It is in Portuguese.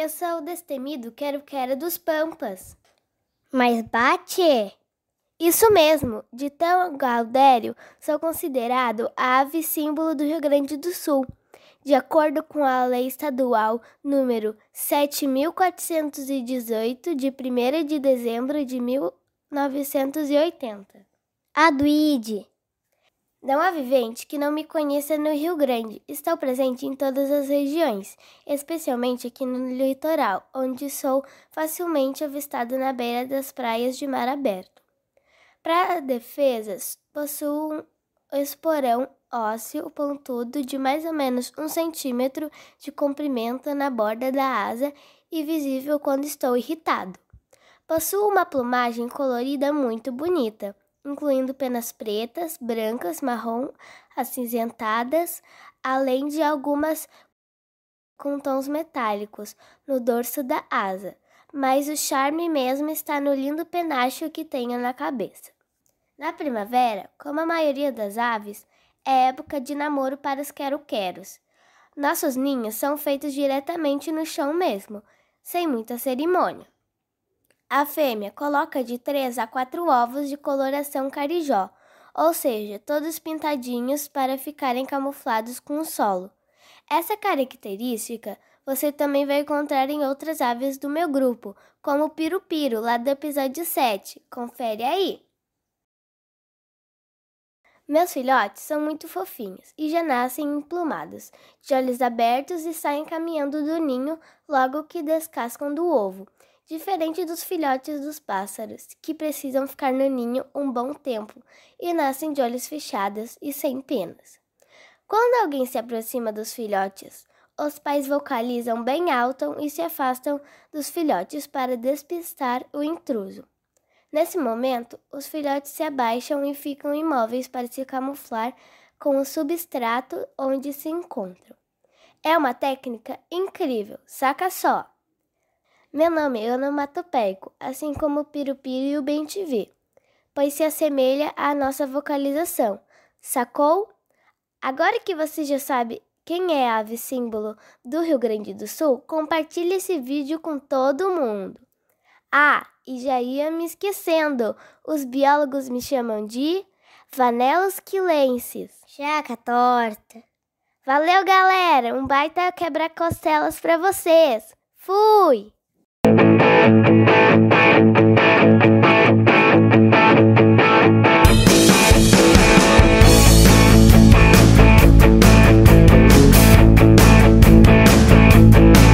eu sou o destemido quero-quero dos pampas. Mas bate? Isso mesmo, de tão gaudério, sou considerado a ave símbolo do Rio Grande do Sul. De acordo com a Lei Estadual número 7418, de 1 de dezembro de 1980. A Duide. Não há vivente que não me conheça no Rio Grande. Estou presente em todas as regiões, especialmente aqui no litoral, onde sou facilmente avistado na beira das praias de mar aberto. Para defesas, possuo um esporão ósseo pontudo de mais ou menos um centímetro de comprimento na borda da asa e visível quando estou irritado. Possuo uma plumagem colorida muito bonita, incluindo penas pretas, brancas, marrom, acinzentadas, além de algumas com tons metálicos no dorso da asa mas o charme mesmo está no lindo penacho que tenho na cabeça. Na primavera, como a maioria das aves, é época de namoro para os quero-queros. Nossos ninhos são feitos diretamente no chão mesmo, sem muita cerimônia. A fêmea coloca de três a quatro ovos de coloração carijó, ou seja, todos pintadinhos para ficarem camuflados com o solo. Essa característica você também vai encontrar em outras aves do meu grupo, como o Piro-Piro, lá do episódio 7. Confere aí! Meus filhotes são muito fofinhos e já nascem emplumados, de olhos abertos e saem caminhando do ninho logo que descascam do ovo, diferente dos filhotes dos pássaros, que precisam ficar no ninho um bom tempo e nascem de olhos fechados e sem penas. Quando alguém se aproxima dos filhotes, os pais vocalizam bem alto e se afastam dos filhotes para despistar o intruso. Nesse momento, os filhotes se abaixam e ficam imóveis para se camuflar com o substrato onde se encontram. É uma técnica incrível, saca só! Meu nome é onomatopeico, assim como o pirupiro e o bem-te-ver, pois se assemelha à nossa vocalização. Sacou? Agora que você já sabe quem é a ave símbolo do Rio Grande do Sul, compartilhe esse vídeo com todo mundo. Ah, e já ia me esquecendo, os biólogos me chamam de Vanelos quilenses. Chaca torta. Valeu, galera! Um baita quebra-costelas para vocês. Fui! Thank you.